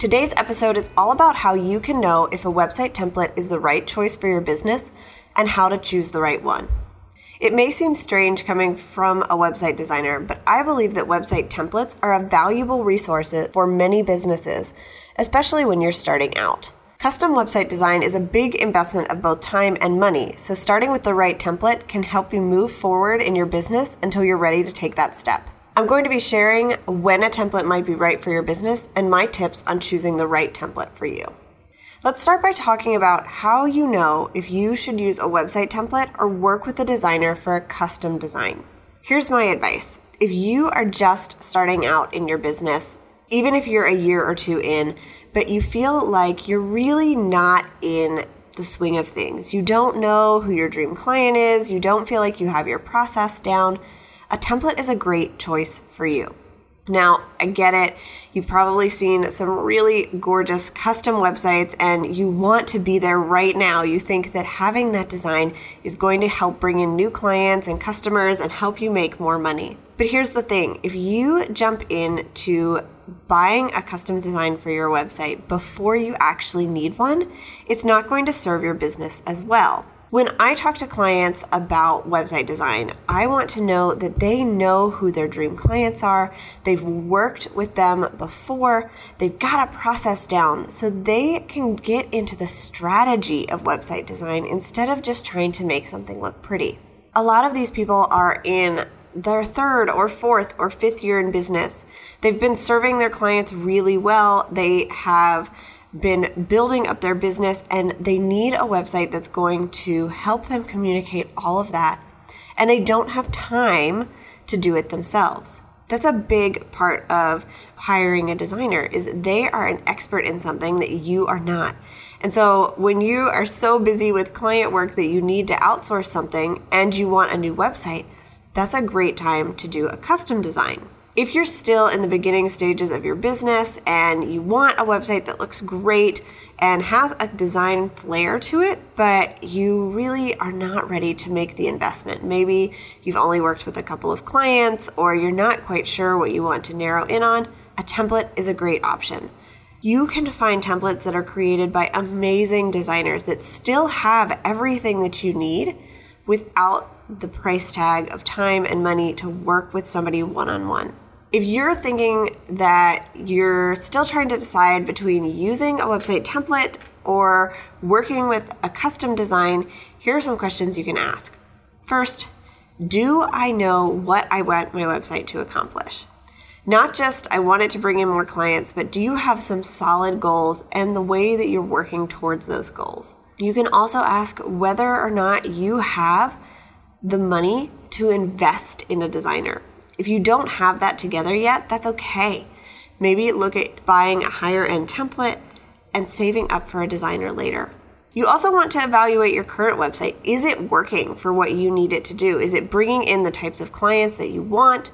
Today's episode is all about how you can know if a website template is the right choice for your business and how to choose the right one. It may seem strange coming from a website designer, but I believe that website templates are a valuable resource for many businesses, especially when you're starting out. Custom website design is a big investment of both time and money, so starting with the right template can help you move forward in your business until you're ready to take that step. I'm going to be sharing when a template might be right for your business and my tips on choosing the right template for you. Let's start by talking about how you know if you should use a website template or work with a designer for a custom design. Here's my advice if you are just starting out in your business, even if you're a year or two in, but you feel like you're really not in the swing of things, you don't know who your dream client is, you don't feel like you have your process down a template is a great choice for you. Now, I get it. You've probably seen some really gorgeous custom websites and you want to be there right now. You think that having that design is going to help bring in new clients and customers and help you make more money. But here's the thing if you jump into buying a custom design for your website before you actually need one, it's not going to serve your business as well. When I talk to clients about website design, I want to know that they know who their dream clients are, they've worked with them before, they've got a process down so they can get into the strategy of website design instead of just trying to make something look pretty. A lot of these people are in their third or fourth or fifth year in business. They've been serving their clients really well. They have been building up their business and they need a website that's going to help them communicate all of that. And they don't have time to do it themselves. That's a big part of hiring a designer is they are an expert in something that you are not. And so when you are so busy with client work that you need to outsource something and you want a new website, that's a great time to do a custom design if you're still in the beginning stages of your business and you want a website that looks great and has a design flair to it, but you really are not ready to make the investment, maybe you've only worked with a couple of clients or you're not quite sure what you want to narrow in on, a template is a great option. You can find templates that are created by amazing designers that still have everything that you need without the price tag of time and money to work with somebody one on one. If you're thinking that you're still trying to decide between using a website template or working with a custom design, here are some questions you can ask. First, do I know what I want my website to accomplish? Not just I want it to bring in more clients, but do you have some solid goals and the way that you're working towards those goals? You can also ask whether or not you have the money to invest in a designer. If you don't have that together yet, that's okay. Maybe look at buying a higher end template and saving up for a designer later. You also want to evaluate your current website. Is it working for what you need it to do? Is it bringing in the types of clients that you want?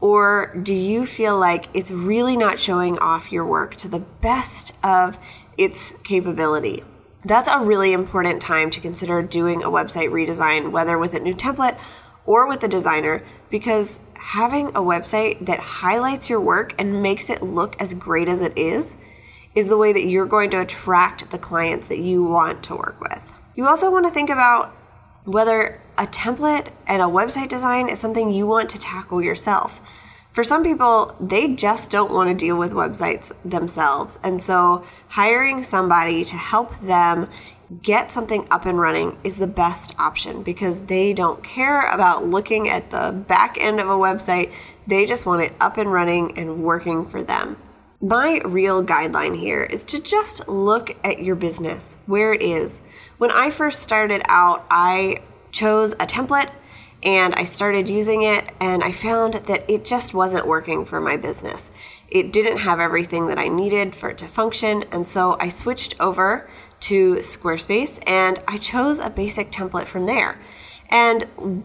Or do you feel like it's really not showing off your work to the best of its capability? That's a really important time to consider doing a website redesign, whether with a new template or with a designer, because having a website that highlights your work and makes it look as great as it is is the way that you're going to attract the clients that you want to work with. You also want to think about whether a template and a website design is something you want to tackle yourself. For some people, they just don't want to deal with websites themselves. And so, hiring somebody to help them get something up and running is the best option because they don't care about looking at the back end of a website. They just want it up and running and working for them. My real guideline here is to just look at your business, where it is. When I first started out, I chose a template and I started using it and I found that it just wasn't working for my business. It didn't have everything that I needed for it to function, and so I switched over to Squarespace and I chose a basic template from there. And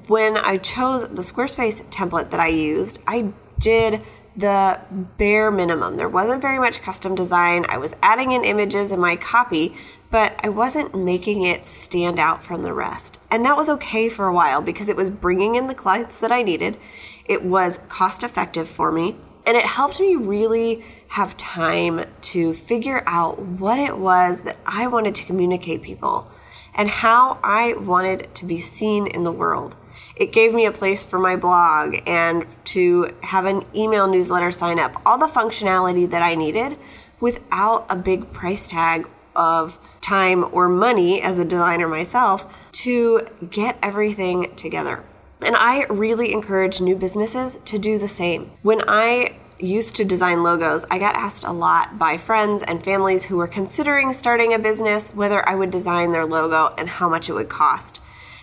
when I chose the Squarespace template that I used, I did the bare minimum. There wasn't very much custom design. I was adding in images in my copy, but I wasn't making it stand out from the rest. And that was okay for a while because it was bringing in the clients that I needed. It was cost effective for me. And it helped me really have time to figure out what it was that I wanted to communicate people and how I wanted to be seen in the world. It gave me a place for my blog and to have an email newsletter sign up, all the functionality that I needed without a big price tag of time or money as a designer myself to get everything together. And I really encourage new businesses to do the same. When I used to design logos, I got asked a lot by friends and families who were considering starting a business whether I would design their logo and how much it would cost.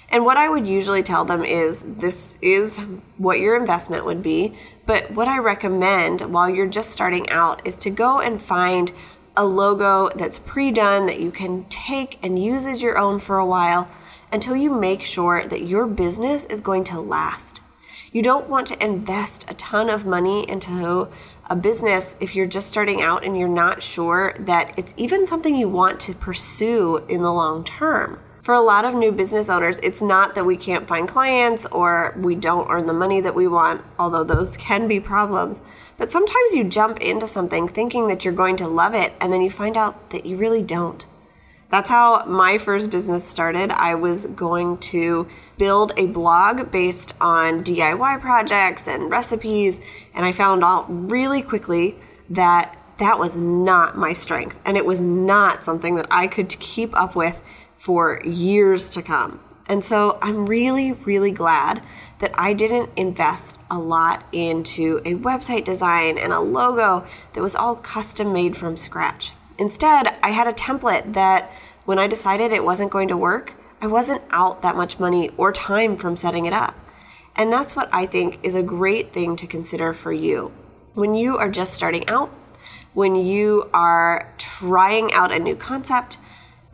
And what I would usually tell them is this is what your investment would be, but what I recommend while you're just starting out is to go and find a logo that's pre done that you can take and use as your own for a while until you make sure that your business is going to last. You don't want to invest a ton of money into a business if you're just starting out and you're not sure that it's even something you want to pursue in the long term. For a lot of new business owners, it's not that we can't find clients or we don't earn the money that we want, although those can be problems. But sometimes you jump into something thinking that you're going to love it and then you find out that you really don't. That's how my first business started. I was going to build a blog based on DIY projects and recipes, and I found out really quickly that that was not my strength and it was not something that I could keep up with for years to come. And so I'm really, really glad that I didn't invest a lot into a website design and a logo that was all custom made from scratch. Instead, I had a template that when I decided it wasn't going to work, I wasn't out that much money or time from setting it up. And that's what I think is a great thing to consider for you. When you are just starting out, when you are trying out a new concept,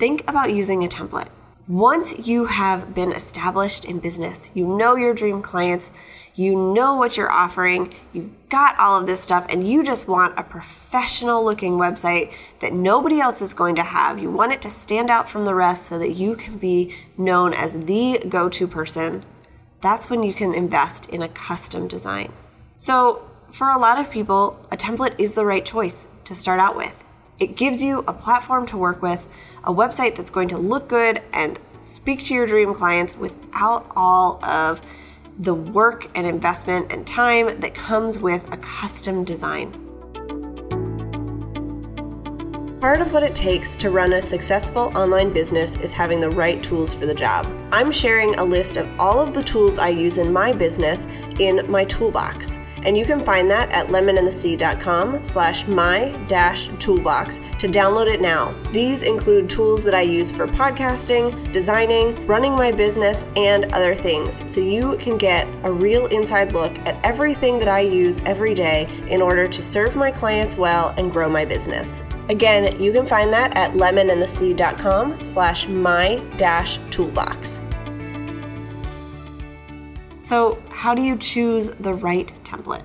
think about using a template. Once you have been established in business, you know your dream clients, you know what you're offering, you've got all of this stuff, and you just want a professional looking website that nobody else is going to have. You want it to stand out from the rest so that you can be known as the go to person. That's when you can invest in a custom design. So, for a lot of people, a template is the right choice to start out with. It gives you a platform to work with, a website that's going to look good and speak to your dream clients without all of the work and investment and time that comes with a custom design. Part of what it takes to run a successful online business is having the right tools for the job. I'm sharing a list of all of the tools I use in my business in my toolbox and you can find that at lemonandthesea.com slash my dash toolbox to download it now. These include tools that I use for podcasting, designing, running my business, and other things, so you can get a real inside look at everything that I use every day in order to serve my clients well and grow my business. Again, you can find that at lemonandthesea.com slash my dash toolbox. So, how do you choose the right template?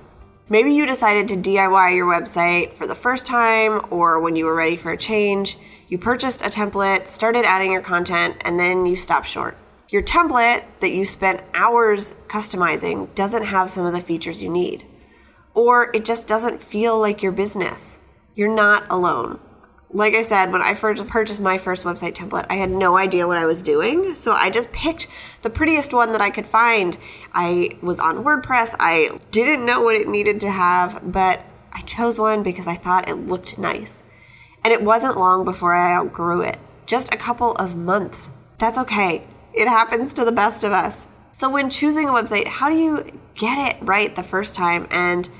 Maybe you decided to DIY your website for the first time or when you were ready for a change. You purchased a template, started adding your content, and then you stopped short. Your template that you spent hours customizing doesn't have some of the features you need, or it just doesn't feel like your business. You're not alone like I said, when I first purchased my first website template, I had no idea what I was doing. So I just picked the prettiest one that I could find. I was on WordPress. I didn't know what it needed to have, but I chose one because I thought it looked nice. And it wasn't long before I outgrew it. Just a couple of months. That's okay. It happens to the best of us. So when choosing a website, how do you get it right the first time and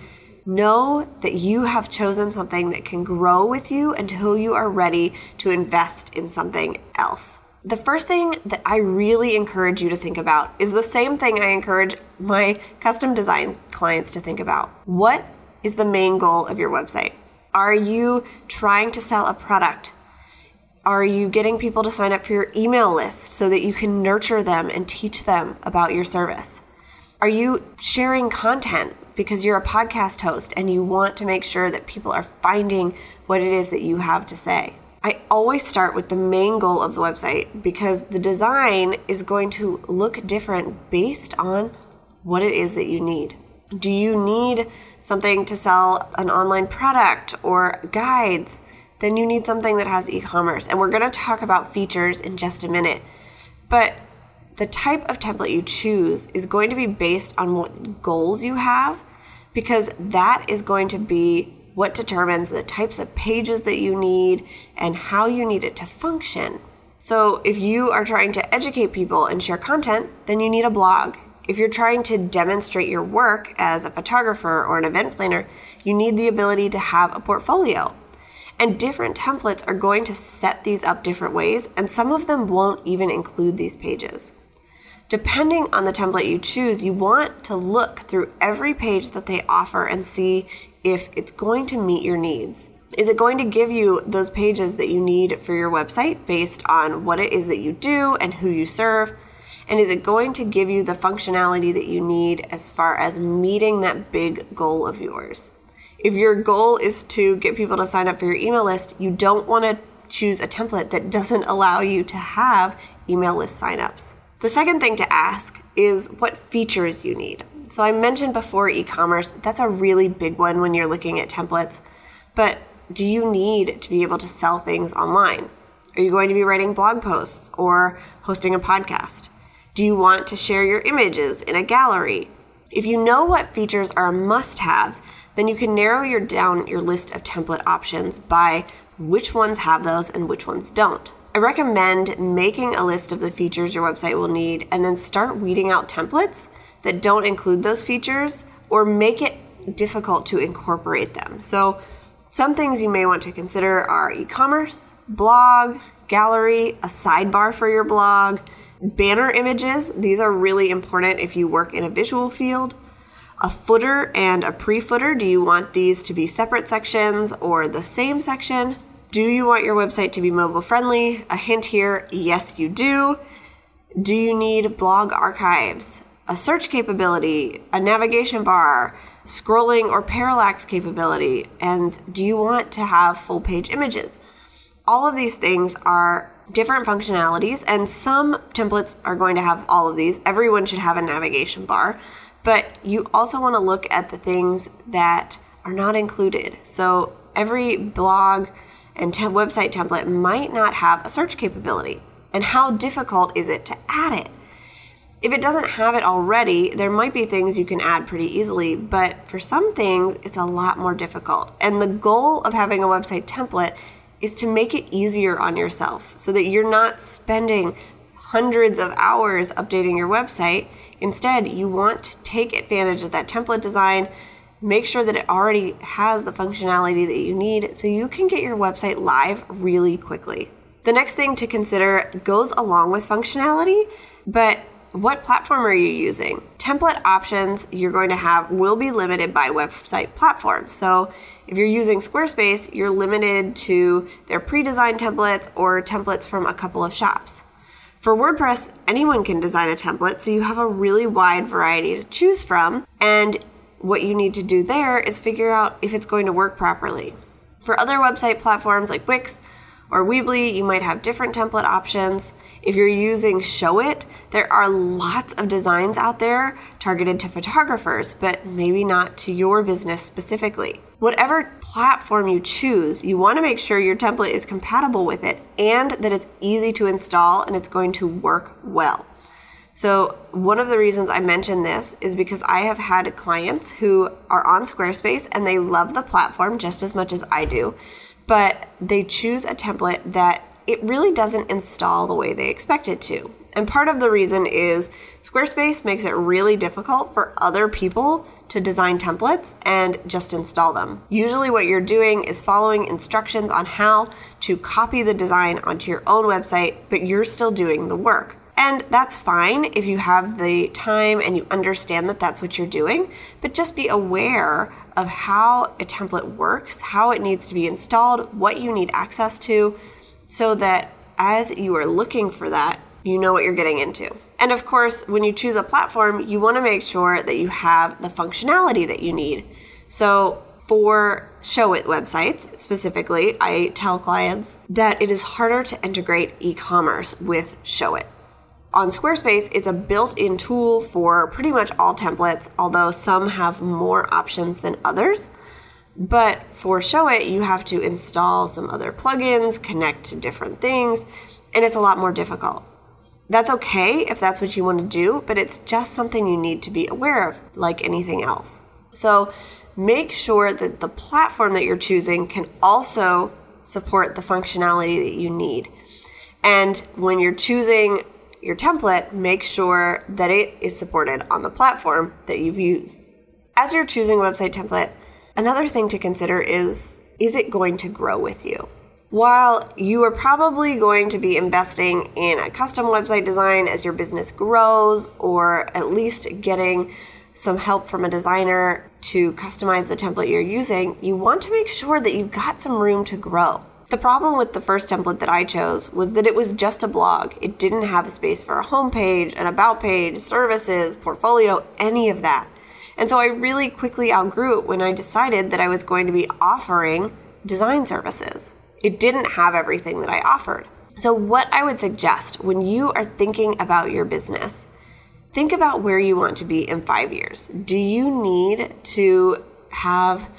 Know that you have chosen something that can grow with you until you are ready to invest in something else. The first thing that I really encourage you to think about is the same thing I encourage my custom design clients to think about. What is the main goal of your website? Are you trying to sell a product? Are you getting people to sign up for your email list so that you can nurture them and teach them about your service? Are you sharing content because you're a podcast host and you want to make sure that people are finding what it is that you have to say? I always start with the main goal of the website because the design is going to look different based on what it is that you need. Do you need something to sell an online product or guides? Then you need something that has e commerce. And we're going to talk about features in just a minute. But the type of template you choose is going to be based on what goals you have because that is going to be what determines the types of pages that you need and how you need it to function. So, if you are trying to educate people and share content, then you need a blog. If you're trying to demonstrate your work as a photographer or an event planner, you need the ability to have a portfolio. And different templates are going to set these up different ways, and some of them won't even include these pages. Depending on the template you choose, you want to look through every page that they offer and see if it's going to meet your needs. Is it going to give you those pages that you need for your website based on what it is that you do and who you serve? And is it going to give you the functionality that you need as far as meeting that big goal of yours? If your goal is to get people to sign up for your email list, you don't want to choose a template that doesn't allow you to have email list signups. The second thing to ask is what features you need. So I mentioned before e commerce, that's a really big one when you're looking at templates. But do you need to be able to sell things online? Are you going to be writing blog posts or hosting a podcast? Do you want to share your images in a gallery? If you know what features are must haves, then you can narrow your down your list of template options by which ones have those and which ones don't. I recommend making a list of the features your website will need and then start weeding out templates that don't include those features or make it difficult to incorporate them. So, some things you may want to consider are e commerce, blog, gallery, a sidebar for your blog, banner images. These are really important if you work in a visual field. A footer and a pre footer. Do you want these to be separate sections or the same section? Do you want your website to be mobile friendly? A hint here yes, you do. Do you need blog archives, a search capability, a navigation bar, scrolling or parallax capability? And do you want to have full page images? All of these things are different functionalities, and some templates are going to have all of these. Everyone should have a navigation bar, but you also want to look at the things that are not included. So every blog, and te- website template might not have a search capability. And how difficult is it to add it? If it doesn't have it already, there might be things you can add pretty easily, but for some things, it's a lot more difficult. And the goal of having a website template is to make it easier on yourself so that you're not spending hundreds of hours updating your website. Instead, you want to take advantage of that template design make sure that it already has the functionality that you need so you can get your website live really quickly. The next thing to consider goes along with functionality, but what platform are you using? Template options you're going to have will be limited by website platforms. So if you're using Squarespace, you're limited to their pre designed templates or templates from a couple of shops. For WordPress, anyone can design a template, so you have a really wide variety to choose from, and what you need to do there is figure out if it's going to work properly. For other website platforms like Wix or Weebly, you might have different template options. If you're using Showit, there are lots of designs out there targeted to photographers, but maybe not to your business specifically. Whatever platform you choose, you want to make sure your template is compatible with it and that it's easy to install and it's going to work well. So, one of the reasons I mention this is because I have had clients who are on Squarespace and they love the platform just as much as I do, but they choose a template that it really doesn't install the way they expect it to. And part of the reason is Squarespace makes it really difficult for other people to design templates and just install them. Usually, what you're doing is following instructions on how to copy the design onto your own website, but you're still doing the work. And that's fine if you have the time and you understand that that's what you're doing, but just be aware of how a template works, how it needs to be installed, what you need access to, so that as you are looking for that, you know what you're getting into. And of course, when you choose a platform, you want to make sure that you have the functionality that you need. So, for Showit websites specifically, I tell clients that it is harder to integrate e commerce with Showit. On Squarespace, it's a built in tool for pretty much all templates, although some have more options than others. But for Showit, you have to install some other plugins, connect to different things, and it's a lot more difficult. That's okay if that's what you want to do, but it's just something you need to be aware of, like anything else. So make sure that the platform that you're choosing can also support the functionality that you need. And when you're choosing your template, make sure that it is supported on the platform that you've used. As you're choosing a website template, another thing to consider is is it going to grow with you? While you are probably going to be investing in a custom website design as your business grows, or at least getting some help from a designer to customize the template you're using, you want to make sure that you've got some room to grow. The problem with the first template that I chose was that it was just a blog. It didn't have a space for a homepage, an about page, services, portfolio, any of that. And so I really quickly outgrew it when I decided that I was going to be offering design services it didn't have everything that I offered. So, what I would suggest when you are thinking about your business, think about where you want to be in five years. Do you need to have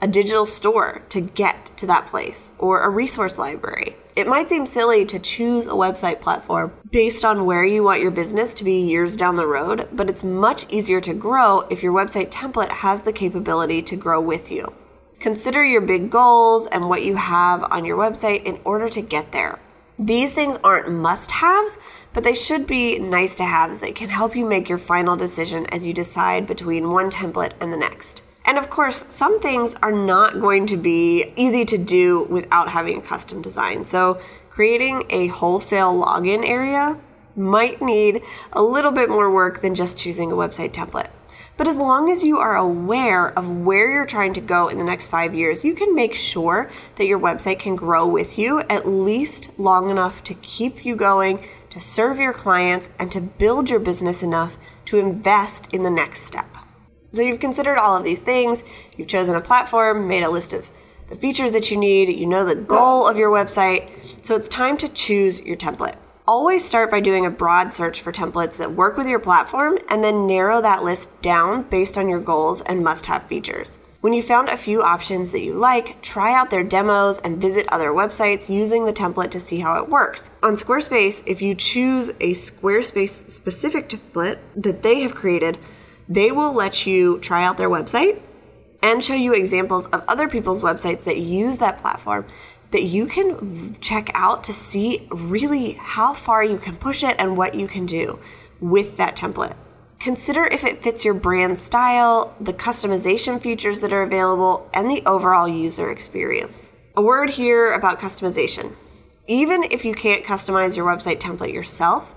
a digital store to get to that place or a resource library? It might seem silly to choose a website platform based on where you want your business to be years down the road, but it's much easier to grow if your website template has the capability to grow with you. Consider your big goals and what you have on your website in order to get there. These things aren't must haves, but they should be nice to haves that can help you make your final decision as you decide between one template and the next. And of course, some things are not going to be easy to do without having a custom design. So, creating a wholesale login area might need a little bit more work than just choosing a website template. But as long as you are aware of where you're trying to go in the next five years, you can make sure that your website can grow with you at least long enough to keep you going, to serve your clients, and to build your business enough to invest in the next step. So you've considered all of these things, you've chosen a platform, made a list of the features that you need, you know the goal of your website. So it's time to choose your template. Always start by doing a broad search for templates that work with your platform and then narrow that list down based on your goals and must have features. When you found a few options that you like, try out their demos and visit other websites using the template to see how it works. On Squarespace, if you choose a Squarespace specific template that they have created, they will let you try out their website and show you examples of other people's websites that use that platform that you can check out to see really how far you can push it and what you can do with that template. Consider if it fits your brand style, the customization features that are available, and the overall user experience. A word here about customization. Even if you can't customize your website template yourself,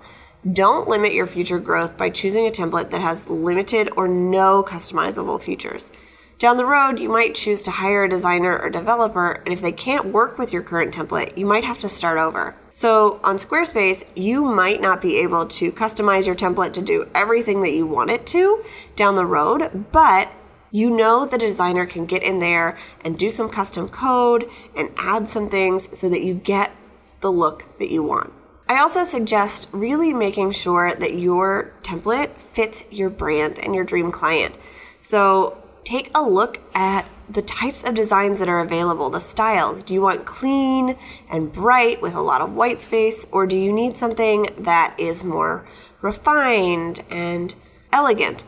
don't limit your future growth by choosing a template that has limited or no customizable features. Down the road, you might choose to hire a designer or developer, and if they can't work with your current template, you might have to start over. So, on Squarespace, you might not be able to customize your template to do everything that you want it to down the road, but you know the designer can get in there and do some custom code and add some things so that you get the look that you want. I also suggest really making sure that your template fits your brand and your dream client. So, take a look at the types of designs that are available, the styles. Do you want clean and bright with a lot of white space, or do you need something that is more refined and elegant?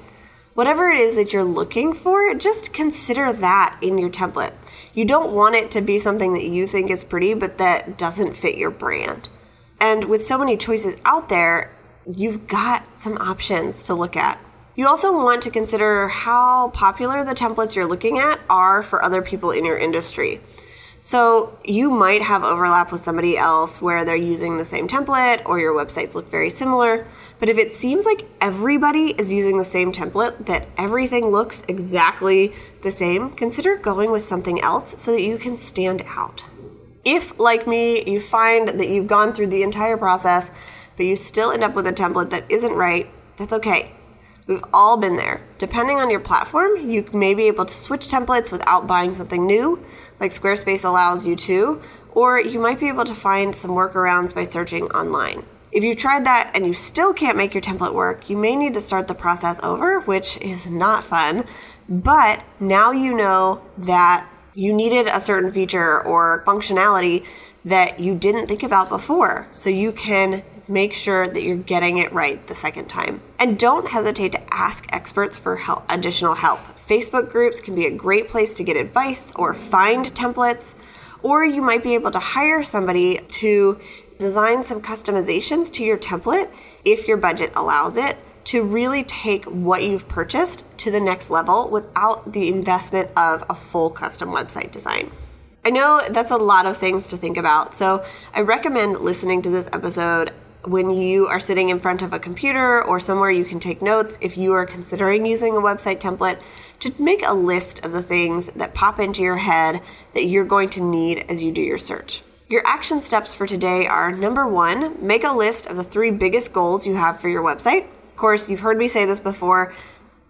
Whatever it is that you're looking for, just consider that in your template. You don't want it to be something that you think is pretty, but that doesn't fit your brand. And with so many choices out there, you've got some options to look at. You also want to consider how popular the templates you're looking at are for other people in your industry. So you might have overlap with somebody else where they're using the same template or your websites look very similar. But if it seems like everybody is using the same template, that everything looks exactly the same, consider going with something else so that you can stand out. If, like me, you find that you've gone through the entire process, but you still end up with a template that isn't right, that's okay. We've all been there. Depending on your platform, you may be able to switch templates without buying something new, like Squarespace allows you to, or you might be able to find some workarounds by searching online. If you've tried that and you still can't make your template work, you may need to start the process over, which is not fun. But now you know that you needed a certain feature or functionality that you didn't think about before. So you can make sure that you're getting it right the second time. And don't hesitate to ask experts for help, additional help. Facebook groups can be a great place to get advice or find templates, or you might be able to hire somebody to design some customizations to your template if your budget allows it to really take what you've purchased to the next level without the investment of a full custom website design. I know that's a lot of things to think about, so I recommend listening to this episode when you are sitting in front of a computer or somewhere you can take notes if you are considering using a website template to make a list of the things that pop into your head that you're going to need as you do your search. Your action steps for today are number one, make a list of the three biggest goals you have for your website. Course, you've heard me say this before.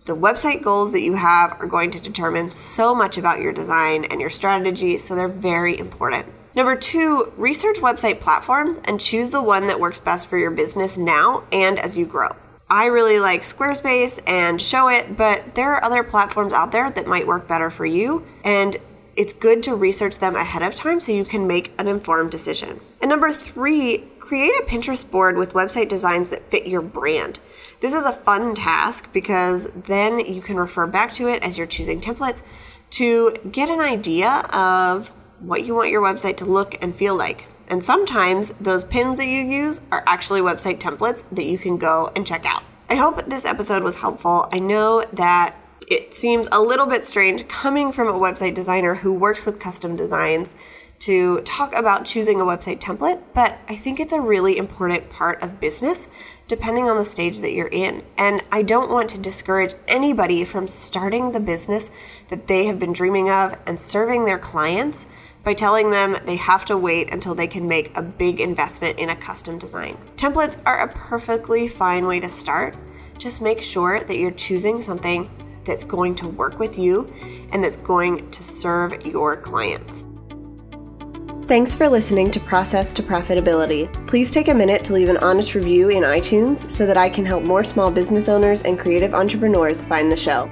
The website goals that you have are going to determine so much about your design and your strategy, so they're very important. Number two, research website platforms and choose the one that works best for your business now and as you grow. I really like Squarespace and Showit, but there are other platforms out there that might work better for you, and it's good to research them ahead of time so you can make an informed decision. And number three, create a Pinterest board with website designs that fit your brand. This is a fun task because then you can refer back to it as you're choosing templates to get an idea of what you want your website to look and feel like. And sometimes those pins that you use are actually website templates that you can go and check out. I hope this episode was helpful. I know that it seems a little bit strange coming from a website designer who works with custom designs to talk about choosing a website template, but I think it's a really important part of business depending on the stage that you're in. And I don't want to discourage anybody from starting the business that they have been dreaming of and serving their clients by telling them they have to wait until they can make a big investment in a custom design. Templates are a perfectly fine way to start. Just make sure that you're choosing something that's going to work with you and that's going to serve your clients. Thanks for listening to Process to Profitability. Please take a minute to leave an honest review in iTunes so that I can help more small business owners and creative entrepreneurs find the show.